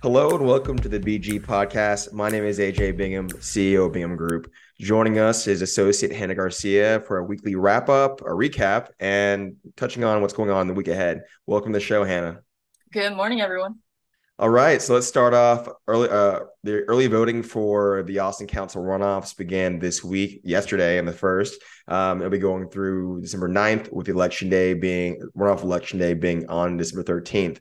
Hello and welcome to the BG podcast. My name is AJ Bingham, CEO of Bingham Group. Joining us is Associate Hannah Garcia for a weekly wrap up, a recap, and touching on what's going on in the week ahead. Welcome to the show, Hannah. Good morning, everyone. All right, so let's start off early. Uh, the early voting for the Austin Council runoffs began this week, yesterday, and the first. Um, it'll be going through December 9th, with the election day being runoff election day being on December 13th.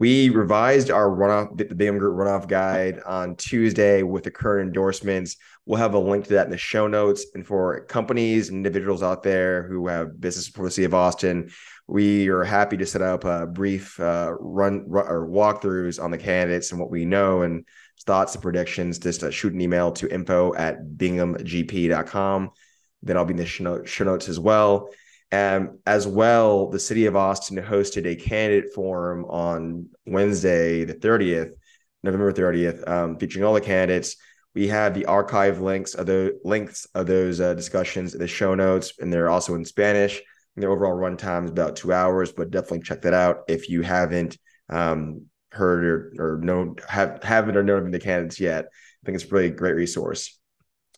We revised our runoff, the Bingham Group runoff guide on Tuesday with the current endorsements. We'll have a link to that in the show notes. And for companies and individuals out there who have business for the city of Austin, we are happy to set up a brief uh, run, run, or walkthroughs on the candidates and what we know and thoughts and predictions. Just uh, shoot an email to info at binghamgp.com. Then I'll be in the show notes as well. And as well, the city of Austin hosted a candidate forum on Wednesday, the 30th, November 30th, um, featuring all the candidates. We have the archive links of the links of those uh, discussions in the show notes, and they're also in Spanish. And their overall runtime is about two hours, but definitely check that out if you haven't um, heard or, or known have haven't or known of the candidates yet. I think it's really a great resource.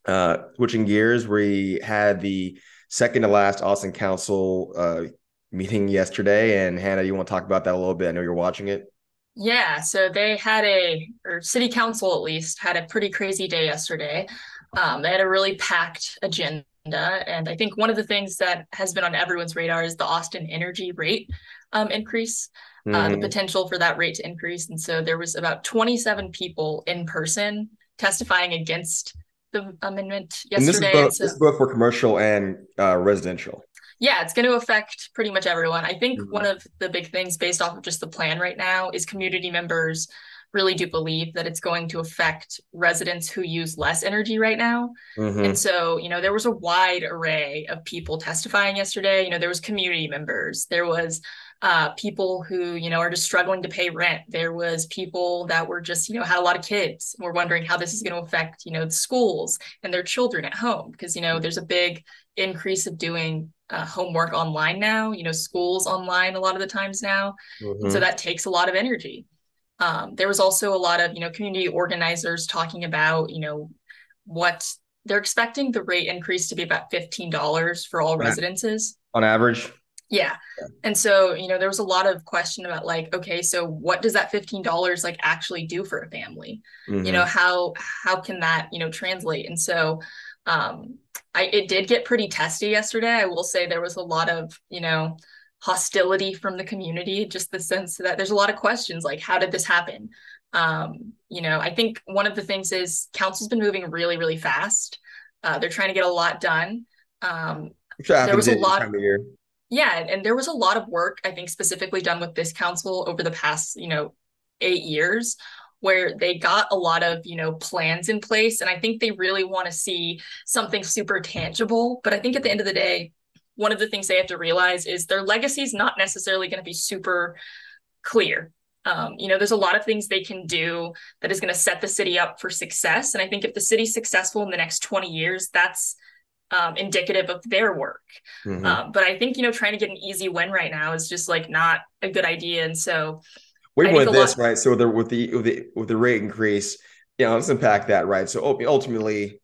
Uh, switching gears, we had the second to last Austin Council uh, meeting yesterday. And Hannah, you want to talk about that a little bit? I know you're watching it. Yeah, so they had a, or city council at least, had a pretty crazy day yesterday. Um, they had a really packed agenda. And I think one of the things that has been on everyone's radar is the Austin energy rate um, increase, mm-hmm. uh, the mm-hmm. potential for that rate to increase. And so there was about 27 people in person testifying against the amendment yesterday. And this is both, so, this is both for commercial and uh, residential. Yeah, it's going to affect pretty much everyone. I think mm-hmm. one of the big things based off of just the plan right now is community members really do believe that it's going to affect residents who use less energy right now. Mm-hmm. And so, you know, there was a wide array of people testifying yesterday. You know, there was community members, there was uh, people who you know are just struggling to pay rent. There was people that were just you know had a lot of kids. We're wondering how this is going to affect you know the schools and their children at home because you know there's a big increase of doing uh, homework online now. You know schools online a lot of the times now, mm-hmm. so that takes a lot of energy. Um, there was also a lot of you know community organizers talking about you know what they're expecting the rate increase to be about fifteen dollars for all residences on average yeah. And so, you know, there was a lot of question about like, okay, so what does that $15 like actually do for a family? Mm-hmm. You know, how how can that, you know, translate? And so um I it did get pretty testy yesterday. I will say there was a lot of, you know, hostility from the community, just the sense that there's a lot of questions like how did this happen? Um, you know, I think one of the things is council's been moving really, really fast. Uh, they're trying to get a lot done. Um, there was a lot of year yeah and there was a lot of work i think specifically done with this council over the past you know eight years where they got a lot of you know plans in place and i think they really want to see something super tangible but i think at the end of the day one of the things they have to realize is their legacy is not necessarily going to be super clear. Um, you know there's a lot of things they can do that is going to set the city up for success and i think if the city's successful in the next 20 years that's um, indicative of their work. Mm-hmm. Um, but I think you know trying to get an easy win right now is just like not a good idea. And so we with this lot- right. So the, with the with the with the rate increase, you know, let's unpack that right. So ultimately,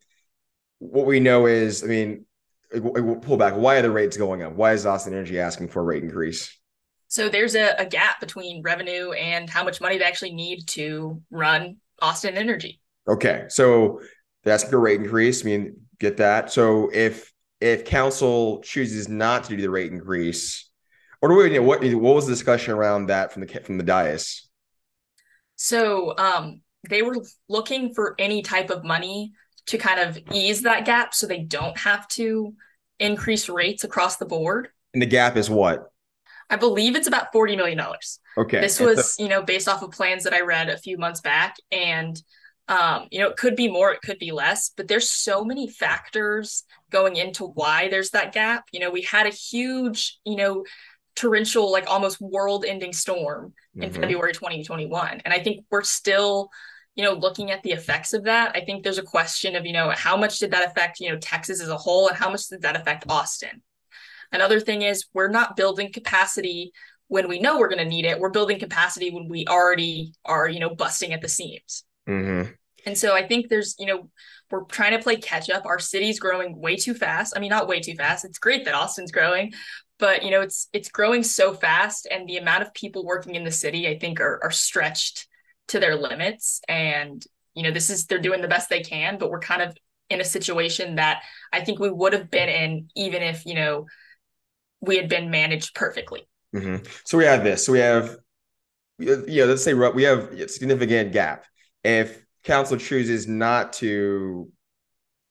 what we know is, I mean, we'll pull back. Why are the rates going up? Why is Austin Energy asking for a rate increase? So there's a, a gap between revenue and how much money they actually need to run Austin Energy. Okay, so that's the rate increase. I mean, Get that. So if if council chooses not to do the rate increase, or do we, you know, what what was the discussion around that from the from the dais? So um, they were looking for any type of money to kind of ease that gap, so they don't have to increase rates across the board. And the gap is what? I believe it's about forty million dollars. Okay. This was, you know, based off of plans that I read a few months back, and um, you know, it could be more, it could be less, but there's so many factors going into why there's that gap. You know, we had a huge, you know, torrential, like almost world ending storm in mm-hmm. February 2021. And I think we're still, you know, looking at the effects of that. I think there's a question of, you know, how much did that affect, you know, Texas as a whole and how much did that affect Austin? Another thing is we're not building capacity when we know we're going to need it we're building capacity when we already are you know busting at the seams mm-hmm. and so i think there's you know we're trying to play catch up. Our city's growing way too fast. I mean not way too fast. It's great that austin's growing but you know it's it's growing so fast and the amount of people working in the city i think are, are stretched to their limits. And you know this is they're doing the best they can but we're kind of in a situation that i think we would have been in even if you know we had been managed perfectly. Mm-hmm. so we have this. So we have you know let's say we have a significant gap if council chooses not to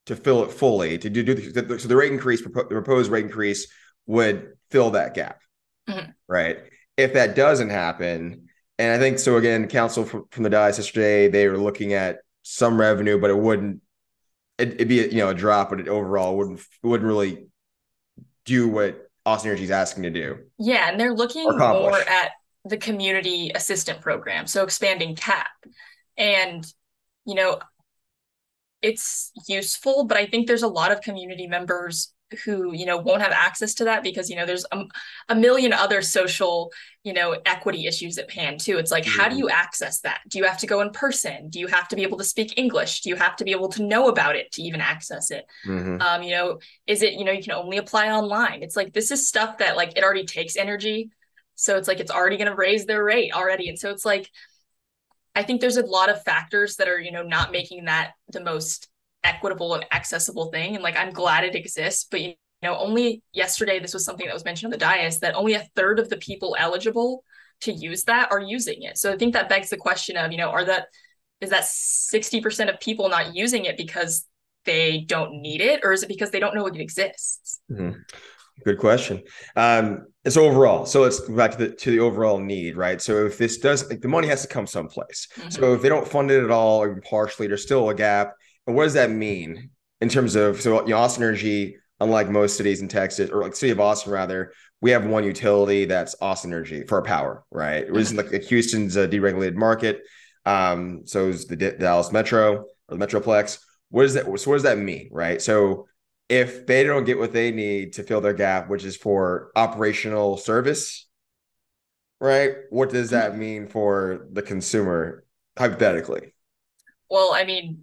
to fill it fully to do, do the, so the rate increase the proposed rate increase would fill that gap mm-hmm. right if that doesn't happen and I think so. Again, council from, from the dais yesterday, they were looking at some revenue, but it wouldn't. It, would be a, you know a drop, but it overall wouldn't it wouldn't really do what Austin Energy is asking to do. Yeah, and they're looking more at the community assistant program, so expanding CAP, and you know, it's useful, but I think there's a lot of community members who you know won't have access to that because you know there's a, a million other social you know equity issues at pan too. It's like mm-hmm. how do mm-hmm. you access that? Do you have to go in person? Do you have to be able to speak english? Do you have to be able to know about it to even access it? Mm-hmm. um you know is it you know you can only apply online. It's like this is stuff that like it already takes energy. So it's like it's already going to raise their rate already. And so it's like i think there's a lot of factors that are you know not making that the most equitable and accessible thing. And like, I'm glad it exists, but you know, only yesterday, this was something that was mentioned on the dais that only a third of the people eligible to use that are using it. So I think that begs the question of, you know, are that, is that 60% of people not using it because they don't need it or is it because they don't know it exists? Mm-hmm. Good question. Um, so overall, so let's go back to the to the overall need, right? So if this does, like, the money has to come someplace. Mm-hmm. So if they don't fund it at all or partially, there's still a gap. And what does that mean in terms of so you know, Austin Energy, unlike most cities in Texas or like city of Austin rather, we have one utility that's Austin Energy for our power, right? It was like Houston's a deregulated market. Um, so is the D- Dallas Metro or the Metroplex. What does that? So what does that mean, right? So if they don't get what they need to fill their gap, which is for operational service, right? What does that mm-hmm. mean for the consumer hypothetically? Well, I mean,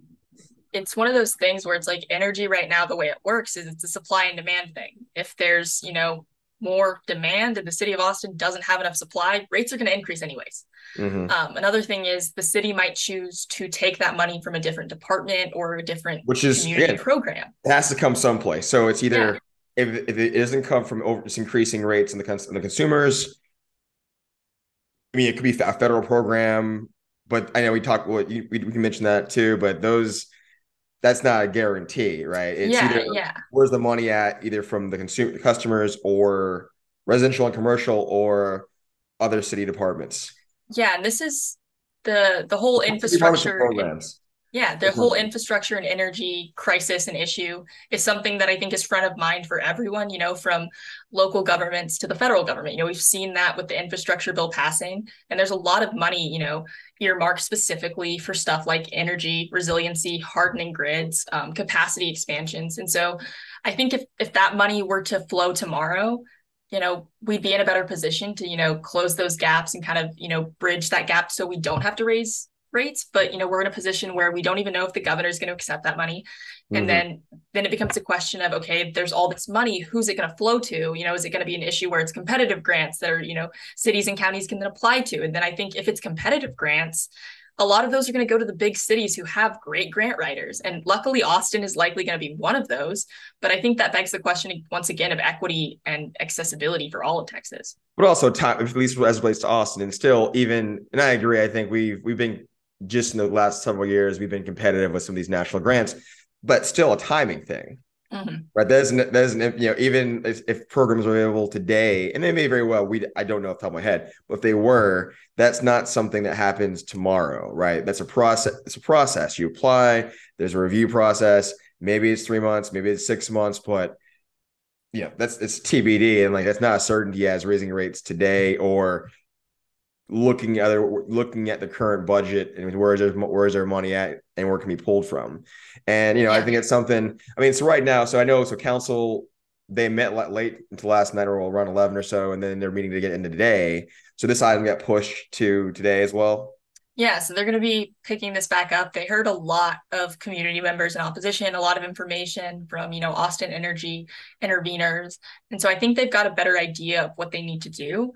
it's one of those things where it's like energy right now the way it works is it's a supply and demand thing if there's you know more demand and the city of austin doesn't have enough supply rates are going to increase anyways. Mm-hmm. um, another thing is the city might choose to take that money from a different department or a different which is community again, program. It has to come someplace. So it's either yeah. if, if it doesn't come from over it's increasing rates in the, in the consumers. I mean it could be a federal program but i know we talked well, we, we mentioned that too but those that's not a guarantee, right? It's yeah, either yeah. where's the money at, either from the consumer customers or residential and commercial or other city departments. Yeah, and this is the the whole infrastructure programs. Yeah, the whole infrastructure and energy crisis and issue is something that I think is front of mind for everyone, you know, from local governments to the federal government. You know, we've seen that with the infrastructure bill passing, and there's a lot of money, you know, earmarked specifically for stuff like energy resiliency, hardening grids, um, capacity expansions. And so I think if if that money were to flow tomorrow, you know, we'd be in a better position to, you know, close those gaps and kind of, you know, bridge that gap so we don't have to raise rates but you know we're in a position where we don't even know if the governor is going to accept that money. And mm-hmm. then then it becomes a question of okay there's all this money who's it going to flow to? You know is it going to be an issue where it's competitive grants that are you know cities and counties can then apply to? And then i think if it's competitive grants a lot of those are going to go to the big cities who have great grant writers. And luckily austin is likely going to be one of those. But i think that begs the question once again of equity and accessibility for all of texas. But also time at least as it relates to austin and still even and i agree i think we've we've been just in the last several years, we've been competitive with some of these national grants, but still a timing thing. Mm-hmm. Right. There's an, there's an, you know, even if, if, programs are available today, and they may very well, we, I don't know off the top of my head, but if they were, that's not something that happens tomorrow. Right. That's a process. It's a process. You apply, there's a review process. Maybe it's three months, maybe it's six months, but yeah, that's it's TBD. And like, that's not a certainty as raising rates today or looking at other looking at the current budget and where is there where is there money at and where can be pulled from and you know yeah. i think it's something i mean it's right now so i know so council they met late into last night or around 11 or so, and then they're meeting to get into today. So this item got pushed to today as well. Yeah, so they're going to be picking this back up. They heard a lot of community members in opposition, a lot of information from, you know, Austin Energy interveners. And so I think they've got a better idea of what they need to do.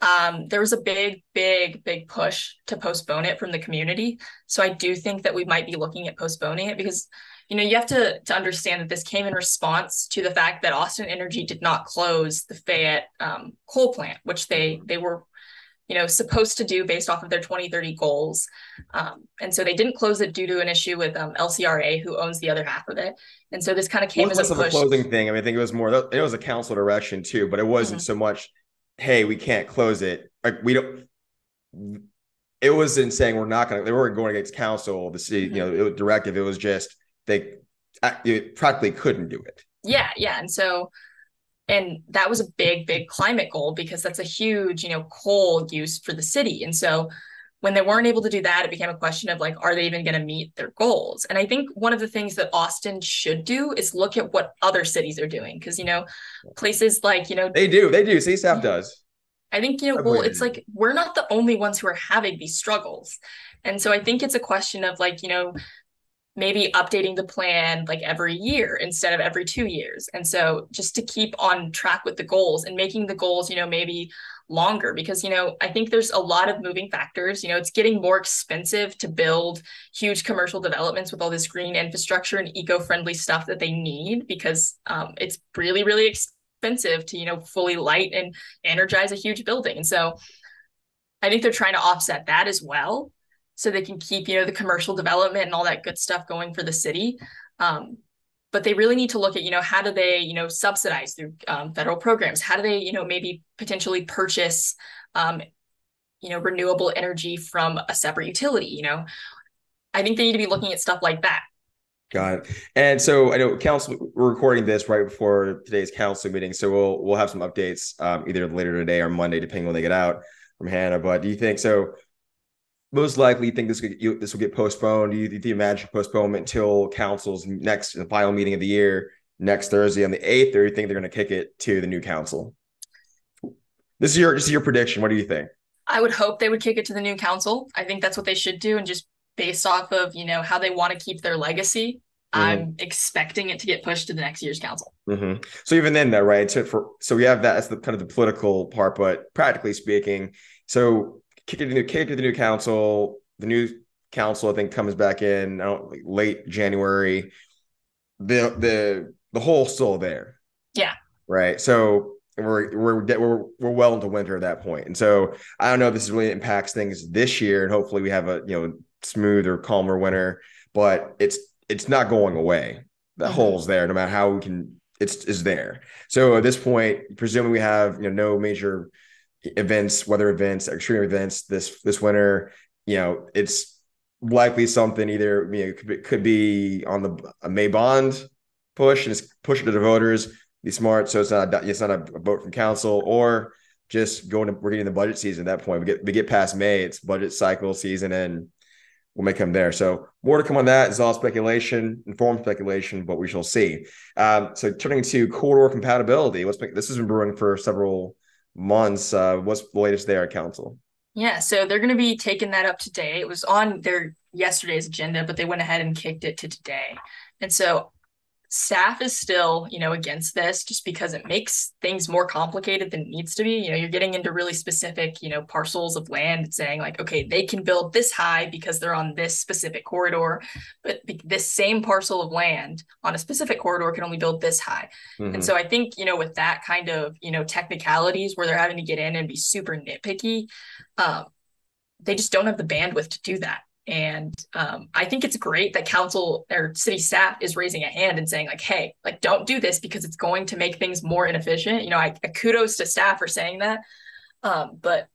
Um, there was a big, big, big push to postpone it from the community. So I do think that we might be looking at postponing it because, you know, you have to, to understand that this came in response to the fact that Austin Energy did not close the Fayette um, coal plant, which they they were you know supposed to do based off of their 2030 goals um, and so they didn't close it due to an issue with um, lcra who owns the other half of it and so this kind of came as a push. closing thing i mean i think it was more it was a council direction too but it wasn't mm-hmm. so much hey we can't close it. Like we don't it wasn't saying we're not going to they weren't going against council the city mm-hmm. you know it, directive. It was just they it practically couldn't do it. Yeah yeah. And so and that was a big big climate goal because that's a huge you know coal use for the city. And so when they weren't able to do that it became a question of like are they even going to meet their goals? And i think one of the things that austin should do is look at what other cities are doing because you know places like you know they do they do CSAP does. I think you know well it's like we're not the only ones who are having these struggles. And so i think it's a question of like you know maybe updating the plan like every year instead of every two years. And so just to keep on track with the goals and making the goals, you know, maybe longer because, you know, I think there's a lot of moving factors. You know, it's getting more expensive to build huge commercial developments with all this green infrastructure and eco-friendly stuff that they need because um, it's really, really expensive to, you know, fully light and energize a huge building. And so I think they're trying to offset that as well so they can keep you know the commercial development and all that good stuff going for the city um, but they really need to look at you know how do they you know subsidize through um, federal programs how do they you know maybe potentially purchase um, you know renewable energy from a separate utility you know i think they need to be looking at stuff like that Got it. And so I know council we're recording this right before today's council meeting, so we'll we'll have some updates um, either later today or Monday, depending when they get out from Hannah. But do you think so? Most likely you think this could you, this will get postponed. Do you, do you imagine postponement until council's next the final meeting of the year next Thursday on the eighth, or you think they're going to kick it to the new council? This is your this is your prediction. What do you think? I would hope they would kick it to the new council. I think that's what they should do, and just based off of you know how they want to keep their legacy, Mm-hmm. I'm expecting it to get pushed to the next year's council. Mm-hmm. So even then, though, right? So for so we have that as the kind of the political part, but practically speaking, so kick it to the, it to the new council. The new council, I think, comes back in like late January. The the the hole's still there. Yeah. Right. So we're we're we're we're well into winter at that point, and so I don't know if this really impacts things this year, and hopefully we have a you know smooth or calmer winter. But it's it's not going away. The mm-hmm. hole's there, no matter how we can. It's is there. So at this point, presuming we have you know no major events, weather events, extreme events this this winter. You know, it's likely something either you know could be, could be on the a May bond push and it's push it to the voters. Be smart, so it's not a, it's not a vote from council or just going to we're getting the budget season at that point. We get we get past May, it's budget cycle season, and we'll make them there. So more to come on that. It's all speculation, informed speculation, but we shall see. Um, so turning to corridor compatibility, what's this has been brewing for several months. Uh, what's the latest there at council? Yeah, so they're going to be taking that up today. It was on their yesterday's agenda, but they went ahead and kicked it to today. And so staff is still, you know, against this just because it makes things more complicated than it needs to be. You know, you're getting into really specific, you know, parcels of land saying like, okay, they can build this high because they're on this specific corridor, but this same parcel of land on a specific corridor can only build this high. Mm-hmm. And so I think, you know, with that kind of, you know, technicalities where they're having to get in and be super nitpicky, um, they just don't have the bandwidth to do that. And um, I think it's great that council or city staff is raising a hand and saying like, "Hey, like, don't do this because it's going to make things more inefficient." You know, I, I kudos to staff for saying that. Um, but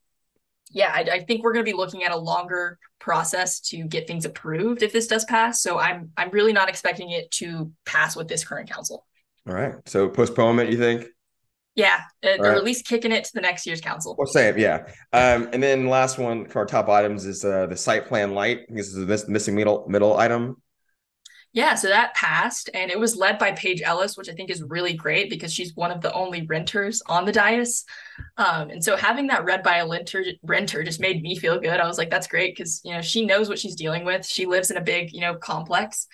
yeah, I, I think we're going to be looking at a longer process to get things approved if this does pass. So I'm I'm really not expecting it to pass with this current council. All right. So postponement, you think? Yeah, it, or right. at least kicking it to the next year's council. We'll yeah. Um, and then last one for our top items is uh, the site plan light. This is the miss- missing middle middle item. Yeah, so that passed and it was led by Paige Ellis, which I think is really great because she's one of the only renters on the dais. Um, and so having that read by a renter, renter just made me feel good. I was like, that's great because, you know, she knows what she's dealing with. She lives in a big, you know, complex.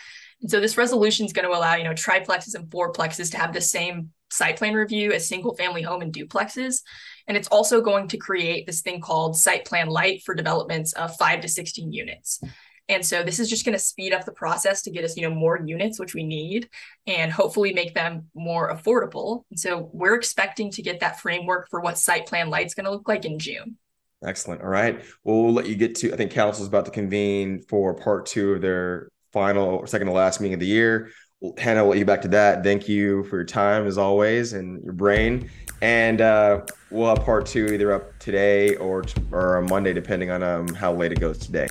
And so this resolution is going to allow, you know, triplexes and fourplexes to have the same site plan review as single family home and duplexes. And it's also going to create this thing called site plan light for developments of five to 16 units. And so this is just going to speed up the process to get us, you know, more units, which we need, and hopefully make them more affordable. And so we're expecting to get that framework for what site plan light is going to look like in June. Excellent. All right. Well, we'll let you get to, I think council is about to convene for part two of their final second to last meeting of the year. Hannah, we'll let you back to that. Thank you for your time as always and your brain. And uh, we'll have part two either up today or, or Monday, depending on um, how late it goes today.